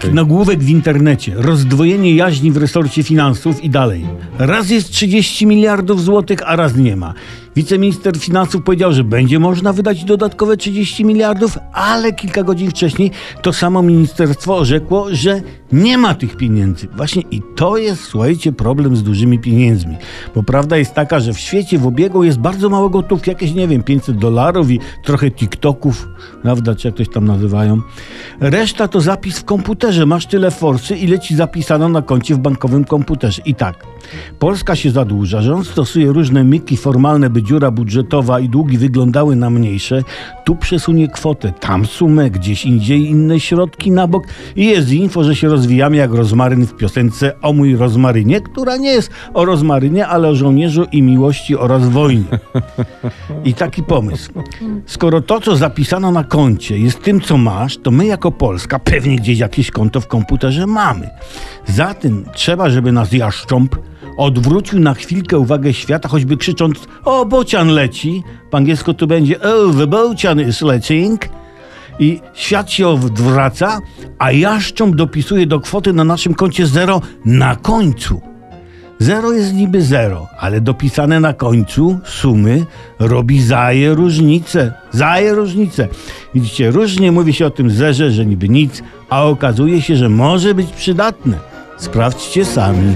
Taki nagłówek w internecie. Rozdwojenie jaźni w resorcie finansów i dalej. Raz jest 30 miliardów złotych, a raz nie ma. Wiceminister finansów powiedział, że będzie można wydać dodatkowe 30 miliardów, ale kilka godzin wcześniej to samo ministerstwo orzekło, że nie ma tych pieniędzy. Właśnie i to jest, słuchajcie, problem z dużymi pieniędzmi. Bo prawda jest taka, że w świecie w obiegu jest bardzo mało gotówki, jakieś, nie wiem, 500 dolarów i trochę TikToków, prawda, czy jak ktoś tam nazywają. Reszta to zapis w komputerze. Masz tyle forsy, ile ci zapisano na koncie w bankowym komputerze. I tak, Polska się zadłuża, rząd stosuje różne myki formalne, by dziura budżetowa i długi wyglądały na mniejsze. Tu przesunie kwotę, tam sumę, gdzieś indziej inne środki na bok i jest info, że się rozwijamy jak rozmaryn w piosence o mój rozmarynie, która nie jest o rozmarynie, ale o żołnierzu i miłości oraz wojnie. I taki pomysł. Skoro to, co zapisano na koncie jest tym, co masz, to my jako Polska pewnie gdzieś jakieś konto w komputerze mamy. Zatem trzeba, żeby nas jaszcząb odwrócił na chwilkę uwagę świata, choćby krzycząc o, bocian leci. Po angielsku to będzie oh, the bocian is letting. I świat się odwraca, a jaszcząb dopisuje do kwoty na naszym koncie zero na końcu. Zero jest niby zero, ale dopisane na końcu sumy robi zaje różnicę. Zaje różnicę. Widzicie, różnie mówi się o tym zerze, że niby nic, a okazuje się, że może być przydatne. Sprawdźcie sami.